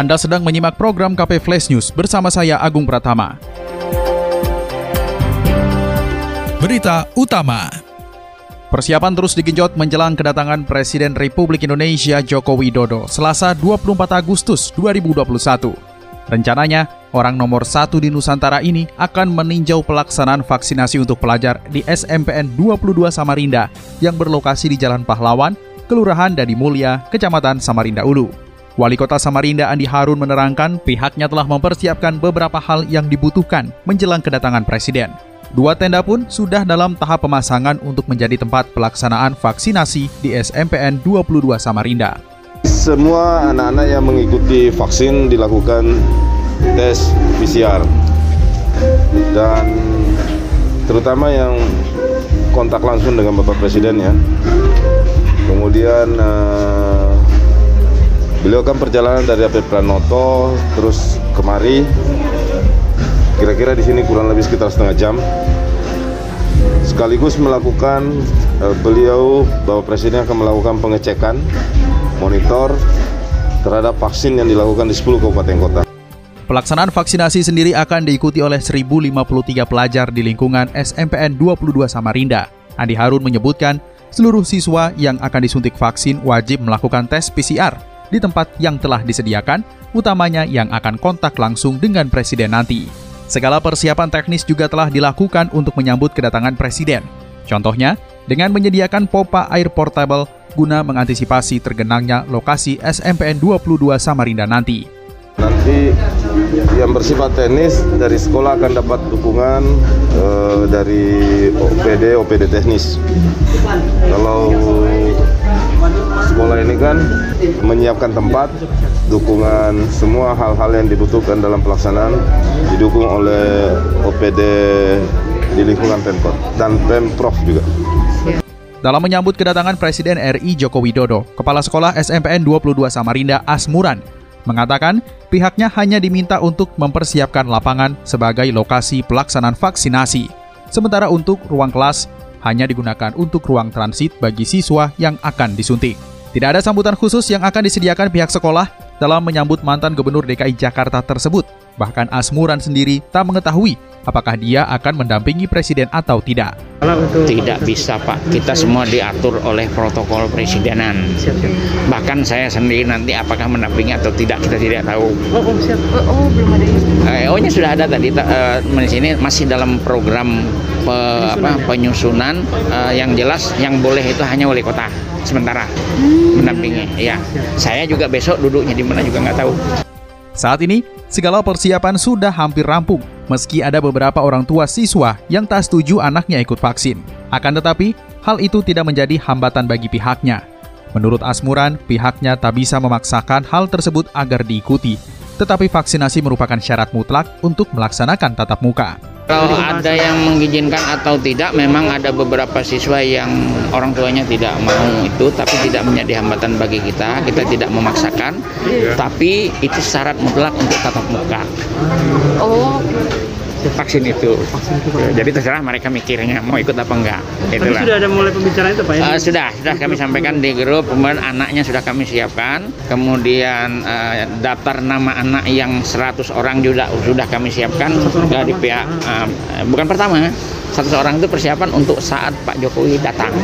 Anda sedang menyimak program KP Flash News bersama saya Agung Pratama. Berita utama. Persiapan terus digenjot menjelang kedatangan Presiden Republik Indonesia Joko Widodo Selasa 24 Agustus 2021. Rencananya, orang nomor satu di Nusantara ini akan meninjau pelaksanaan vaksinasi untuk pelajar di SMPN 22 Samarinda yang berlokasi di Jalan Pahlawan, Kelurahan Dadi Mulia, Kecamatan Samarinda Ulu. Wali Kota Samarinda Andi Harun menerangkan pihaknya telah mempersiapkan beberapa hal yang dibutuhkan menjelang kedatangan Presiden. Dua tenda pun sudah dalam tahap pemasangan untuk menjadi tempat pelaksanaan vaksinasi di SMPN 22 Samarinda. Semua anak-anak yang mengikuti vaksin dilakukan tes PCR dan terutama yang kontak langsung dengan Bapak Presiden ya. Kemudian uh, beliau kan perjalanan dari AP Pranoto terus kemari kira-kira di sini kurang lebih sekitar setengah jam sekaligus melakukan uh, beliau Bapak Presiden akan melakukan pengecekan monitor terhadap vaksin yang dilakukan di 10 kabupaten kota. Pelaksanaan vaksinasi sendiri akan diikuti oleh 1.053 pelajar di lingkungan SMPN 22 Samarinda. Andi Harun menyebutkan seluruh siswa yang akan disuntik vaksin wajib melakukan tes PCR di tempat yang telah disediakan, utamanya yang akan kontak langsung dengan presiden nanti. Segala persiapan teknis juga telah dilakukan untuk menyambut kedatangan presiden. Contohnya, dengan menyediakan pompa air portable guna mengantisipasi tergenangnya lokasi SMPN 22 Samarinda nanti. Nanti yang bersifat teknis dari sekolah akan dapat dukungan uh, dari OPD OPD teknis. Kalau sekolah ini kan menyiapkan tempat, dukungan semua hal-hal yang dibutuhkan dalam pelaksanaan didukung oleh OPD di lingkungan Pemkot dan Pemprov juga. Dalam menyambut kedatangan Presiden RI Joko Widodo, Kepala Sekolah SMPN 22 Samarinda Asmuran mengatakan pihaknya hanya diminta untuk mempersiapkan lapangan sebagai lokasi pelaksanaan vaksinasi. Sementara untuk ruang kelas hanya digunakan untuk ruang transit bagi siswa yang akan disuntik. Tidak ada sambutan khusus yang akan disediakan pihak sekolah dalam menyambut mantan Gubernur DKI Jakarta tersebut. Bahkan Asmuran sendiri tak mengetahui apakah dia akan mendampingi presiden atau tidak. Tidak bisa Pak, kita semua diatur oleh protokol presidenan. Bahkan saya sendiri nanti apakah mendampingi atau tidak kita tidak tahu. Oh, oh siap. Oh, oh belum ada. Eh, oh nya sudah ada tadi uh, di sini masih dalam program pe, penyusunan, apa, ya? penyusunan uh, yang jelas yang boleh itu hanya wali kota sementara hmm, mendampingi. Ya, saya juga besok duduknya di mana juga nggak tahu. Saat ini, segala persiapan sudah hampir rampung, meski ada beberapa orang tua siswa yang tak setuju anaknya ikut vaksin. Akan tetapi, hal itu tidak menjadi hambatan bagi pihaknya. Menurut Asmuran, pihaknya tak bisa memaksakan hal tersebut agar diikuti, tetapi vaksinasi merupakan syarat mutlak untuk melaksanakan tatap muka. Kalau ada yang mengizinkan atau tidak, memang ada beberapa siswa yang orang tuanya tidak mau itu, tapi tidak menjadi hambatan bagi kita. Kita tidak memaksakan, tapi itu syarat mutlak untuk tatap muka. Oh, vaksin itu. Vaksin itu ya, jadi terserah mereka mikirnya mau ikut apa enggak. Itulah. Tapi sudah ada mulai pembicaraan itu Pak ya? Uh, sudah, sudah kami sampaikan di grup, kemudian anaknya sudah kami siapkan, kemudian uh, daftar nama anak yang 100 orang juga sudah kami siapkan di pihak uh, bukan pertama, 100 orang itu persiapan untuk saat Pak Jokowi datang.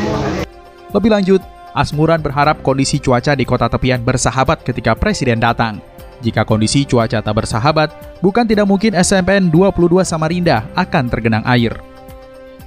Lebih lanjut, Asmuran berharap kondisi cuaca di kota tepian bersahabat ketika Presiden datang. Jika kondisi cuaca tak bersahabat, bukan tidak mungkin SMPN 22 Samarinda akan tergenang air.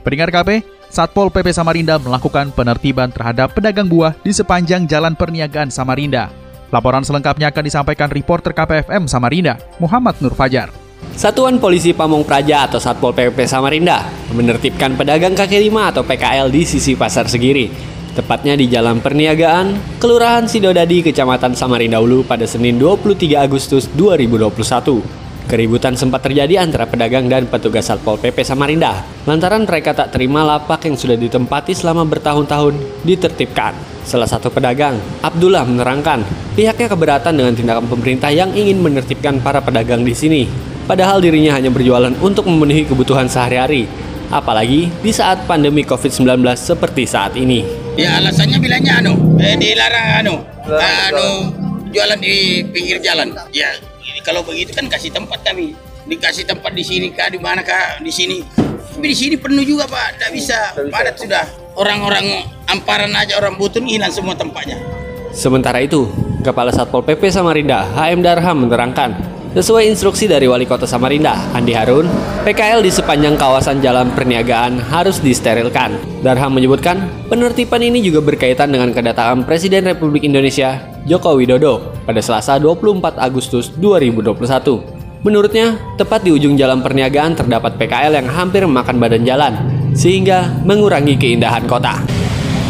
Pendengar KP, Satpol PP Samarinda melakukan penertiban terhadap pedagang buah di sepanjang jalan perniagaan Samarinda. Laporan selengkapnya akan disampaikan reporter KPFM Samarinda, Muhammad Nur Fajar. Satuan Polisi Pamong Praja atau Satpol PP Samarinda menertibkan pedagang kaki lima atau PKL di sisi Pasar Segiri tepatnya di Jalan Perniagaan, Kelurahan Sidodadi, Kecamatan Samarinda Ulu pada Senin 23 Agustus 2021. Keributan sempat terjadi antara pedagang dan petugas Satpol PP Samarinda lantaran mereka tak terima lapak yang sudah ditempati selama bertahun-tahun ditertibkan. Salah satu pedagang, Abdullah menerangkan, pihaknya keberatan dengan tindakan pemerintah yang ingin menertibkan para pedagang di sini. Padahal dirinya hanya berjualan untuk memenuhi kebutuhan sehari-hari, apalagi di saat pandemi COVID-19 seperti saat ini. Ya alasannya bilangnya anu, eh, dilarang anu, anu jualan di pinggir jalan. Ya kalau begitu kan kasih tempat kami. Dikasih tempat di sini kah di mana kah di sini. Tapi di sini penuh juga pak. Tidak bisa. padat sudah. Orang-orang amparan aja orang butun hilang semua tempatnya. Sementara itu Kepala Satpol PP Samarinda HM Darham menerangkan Sesuai instruksi dari Wali Kota Samarinda, Andi Harun, PKL di sepanjang kawasan jalan perniagaan harus disterilkan. Darham menyebutkan, penertiban ini juga berkaitan dengan kedatangan Presiden Republik Indonesia, Joko Widodo, pada Selasa 24 Agustus 2021. Menurutnya, tepat di ujung jalan perniagaan terdapat PKL yang hampir memakan badan jalan, sehingga mengurangi keindahan kota.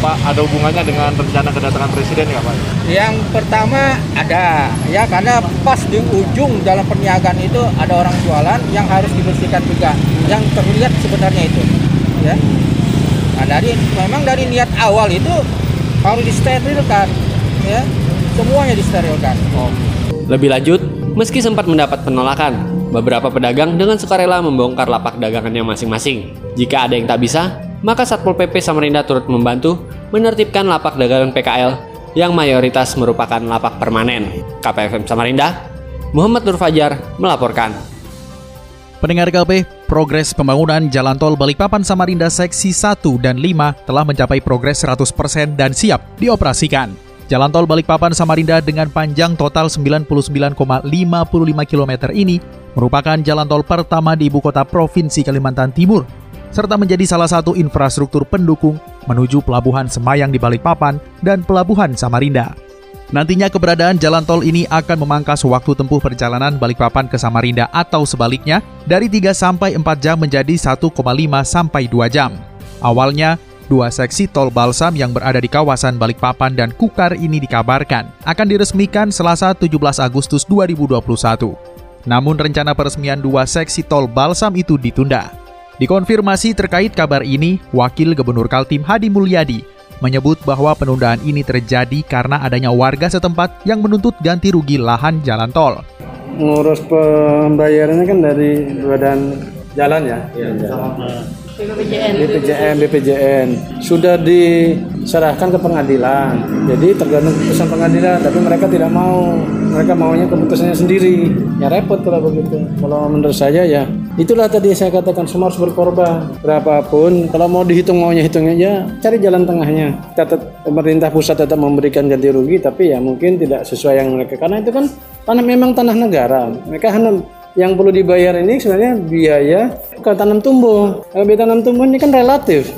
Pak ada hubungannya dengan rencana kedatangan presiden nggak Pak? Yang pertama ada ya karena pas di ujung jalan perniagaan itu ada orang jualan yang harus dibersihkan juga yang terlihat sebenarnya itu ya. Nah dari memang dari niat awal itu harus disterilkan ya semuanya disterilkan. Oh. Lebih lanjut, meski sempat mendapat penolakan, beberapa pedagang dengan sukarela membongkar lapak dagangannya masing-masing. Jika ada yang tak bisa, maka Satpol PP Samarinda turut membantu menertibkan lapak dagangan PKL yang mayoritas merupakan lapak permanen. KPFM Samarinda, Muhammad Nur Fajar melaporkan. Pendengar KP, progres pembangunan Jalan Tol Balikpapan Samarinda Seksi 1 dan 5 telah mencapai progres 100% dan siap dioperasikan. Jalan Tol Balikpapan Samarinda dengan panjang total 99,55 km ini merupakan jalan tol pertama di ibu kota Provinsi Kalimantan Timur serta menjadi salah satu infrastruktur pendukung menuju Pelabuhan Semayang di Balikpapan dan Pelabuhan Samarinda. Nantinya keberadaan jalan tol ini akan memangkas waktu tempuh perjalanan Balikpapan ke Samarinda atau sebaliknya dari 3 sampai 4 jam menjadi 1,5 sampai 2 jam. Awalnya, dua seksi tol balsam yang berada di kawasan Balikpapan dan Kukar ini dikabarkan akan diresmikan Selasa 17 Agustus 2021. Namun rencana peresmian dua seksi tol balsam itu ditunda. Dikonfirmasi terkait kabar ini, Wakil Gubernur Kaltim Hadi Mulyadi menyebut bahwa penundaan ini terjadi karena adanya warga setempat yang menuntut ganti rugi lahan jalan tol. Ngurus pembayarannya kan dari badan jalan ya. ya, ya. BPJN. BPJN, BPJN sudah diserahkan ke pengadilan. Jadi tergantung keputusan pengadilan, tapi mereka tidak mau. Mereka maunya keputusannya sendiri. Ya repot kalau begitu. Kalau menurut saya ya itulah tadi saya katakan semua harus berkorban. Berapapun kalau mau dihitung maunya hitungnya aja, cari jalan tengahnya. Tetap pemerintah pusat tetap memberikan ganti rugi, tapi ya mungkin tidak sesuai yang mereka karena itu kan tanah memang tanah negara. Mereka hanya yang perlu dibayar ini sebenarnya biaya ke tanam tumbuh. Kalau biaya tanam tumbuh ini kan relatif.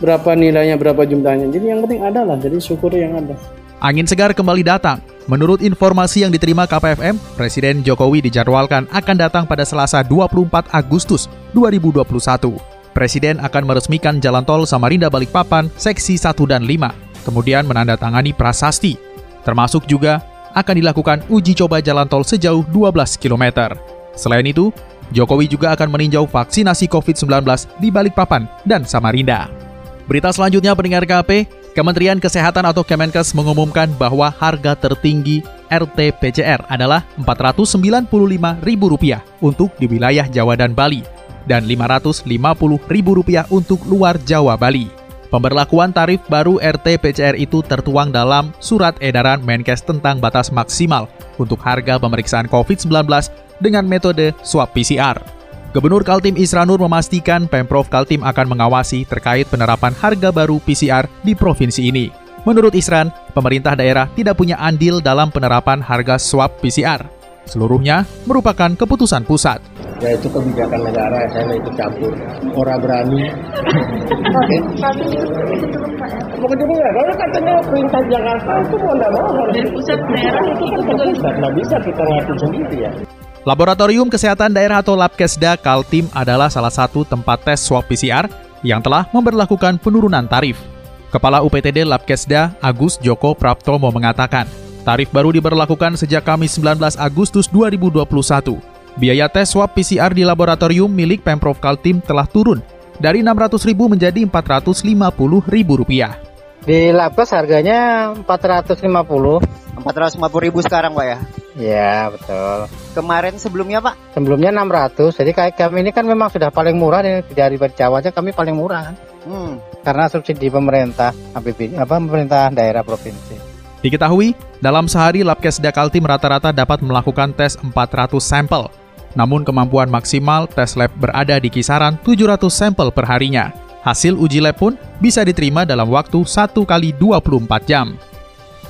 Berapa nilainya, berapa jumlahnya. Jadi yang penting ada lah, jadi syukur yang ada. Angin segar kembali datang. Menurut informasi yang diterima KPFM, Presiden Jokowi dijadwalkan akan datang pada Selasa 24 Agustus 2021. Presiden akan meresmikan jalan tol Samarinda Balikpapan seksi 1 dan 5, kemudian menandatangani prasasti. Termasuk juga akan dilakukan uji coba jalan tol sejauh 12 km. Selain itu, Jokowi juga akan meninjau vaksinasi COVID-19 di Balikpapan dan Samarinda. Berita selanjutnya pendengar KP, Kementerian Kesehatan atau Kemenkes mengumumkan bahwa harga tertinggi RT-PCR adalah Rp495.000 untuk di wilayah Jawa dan Bali dan Rp550.000 untuk luar Jawa Bali. Pemberlakuan tarif baru RT-PCR itu tertuang dalam Surat Edaran Menkes tentang batas maksimal untuk harga pemeriksaan COVID-19 dengan metode swab PCR. Gubernur Kaltim Isranur memastikan Pemprov Kaltim akan mengawasi terkait penerapan harga baru PCR di provinsi ini. Menurut Isran, pemerintah daerah tidak punya andil dalam penerapan harga swab PCR. Seluruhnya merupakan keputusan pusat. Ya itu kebijakan negara, saya ikut campur. Orang berani. Bukan juga kalau katanya perintah Jakarta itu mau nggak mau pusat daerah itu kan nggak bisa kita ngatur sendiri ya. Laboratorium Kesehatan Daerah atau Labkesda Kaltim adalah salah satu tempat tes swab PCR yang telah memperlakukan penurunan tarif. Kepala UPTD Labkesda Agus Joko Praptomo mengatakan, tarif baru diberlakukan sejak Kamis 19 Agustus 2021. Biaya tes swab PCR di laboratorium milik Pemprov Kaltim telah turun dari Rp600.000 menjadi Rp450.000. Di Labkes harganya 450. 450 ribu sekarang Pak ya? Ya betul. Kemarin sebelumnya Pak? Sebelumnya 600. Jadi kayak kami ini kan memang sudah paling murah nih dari Jawa aja kami paling murah kan. Hmm. Karena subsidi pemerintah APBD apa pemerintah daerah provinsi. Diketahui, dalam sehari Labkesda Kaltim rata-rata dapat melakukan tes 400 sampel. Namun kemampuan maksimal tes lab berada di kisaran 700 sampel per harinya. Hasil uji lab pun bisa diterima dalam waktu 1 kali 24 jam.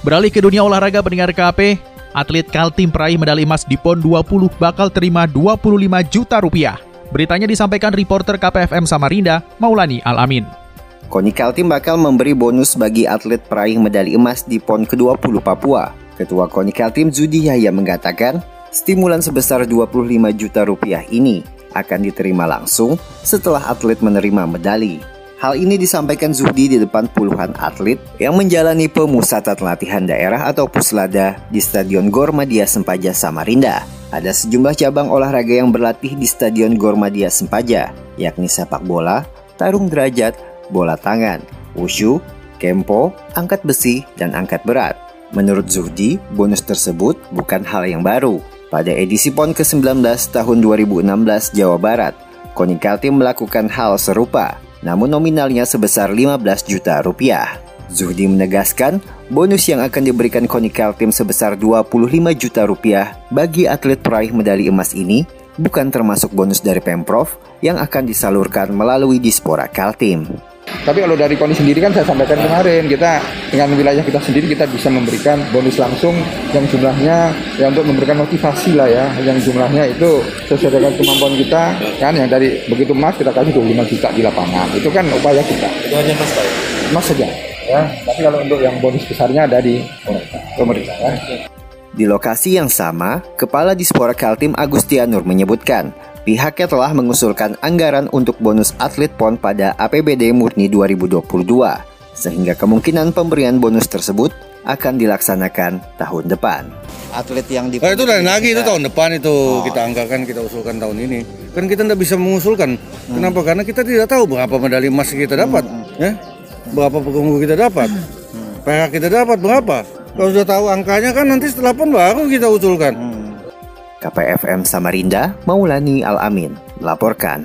Beralih ke dunia olahraga pendengar KP, atlet Kaltim peraih medali emas di PON 20 bakal terima 25 juta rupiah. Beritanya disampaikan reporter KPFM Samarinda, Maulani Alamin. Koni Kaltim bakal memberi bonus bagi atlet peraih medali emas di PON ke-20 Papua. Ketua Koni Kaltim Zudi Yahya mengatakan, stimulan sebesar 25 juta rupiah ini akan diterima langsung setelah atlet menerima medali. Hal ini disampaikan Zuhdi di depan puluhan atlet yang menjalani pemusatan latihan daerah atau puslada di Stadion Gormadia Sempaja Samarinda. Ada sejumlah cabang olahraga yang berlatih di Stadion Gormadia Sempaja, yakni sepak bola, tarung derajat, bola tangan, wushu, kempo, angkat besi, dan angkat berat. Menurut Zuhdi, bonus tersebut bukan hal yang baru. Pada edisi PON ke-19 tahun 2016 Jawa Barat, Koni Kaltim melakukan hal serupa, namun nominalnya sebesar 15 juta rupiah. Zuhdi menegaskan, bonus yang akan diberikan Koni Kaltim sebesar 25 juta rupiah bagi atlet peraih medali emas ini bukan termasuk bonus dari Pemprov yang akan disalurkan melalui Dispora Kaltim. Tapi kalau dari KONI sendiri kan saya sampaikan kemarin kita dengan wilayah kita sendiri kita bisa memberikan bonus langsung yang jumlahnya ya untuk memberikan motivasi lah ya yang jumlahnya itu sesuai dengan kemampuan kita kan yang dari begitu emas kita kasih 25 juta di lapangan itu kan upaya kita. Itu hanya emas pak? Emas saja ya. Tapi kalau untuk yang bonus besarnya ada di pemerintah kan. Di lokasi yang sama, Kepala Dispora Kaltim Agustianur menyebutkan pihaknya telah mengusulkan anggaran untuk bonus atlet PON pada APBD murni 2022, sehingga kemungkinan pemberian bonus tersebut akan dilaksanakan tahun depan. Atlet yang di oh, itu lain lagi itu tahun depan itu oh. kita anggarkan kita usulkan tahun ini. Kan kita tidak bisa mengusulkan. Hmm. Kenapa? Karena kita tidak tahu berapa medali emas kita dapat, hmm. ya. Berapa perunggu kita dapat. Hmm. Perak kita dapat berapa? Kalau sudah tahu angkanya kan nanti setelah pun baru kita usulkan. Hmm. KPFM Samarinda, Maulani Alamin, laporkan.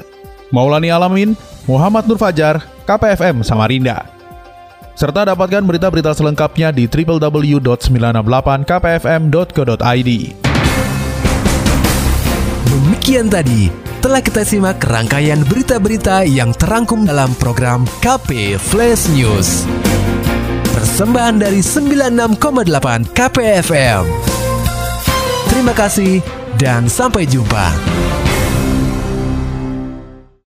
Maulani Alamin, Muhammad Nur Fajar, KPFM Samarinda. Serta dapatkan berita-berita selengkapnya di www.968kpfm.co.id. Demikian tadi telah kita simak rangkaian berita-berita yang terangkum dalam program KP Flash News. Persembahan dari 96,8 KPFM. Terima kasih dan sampai jumpa.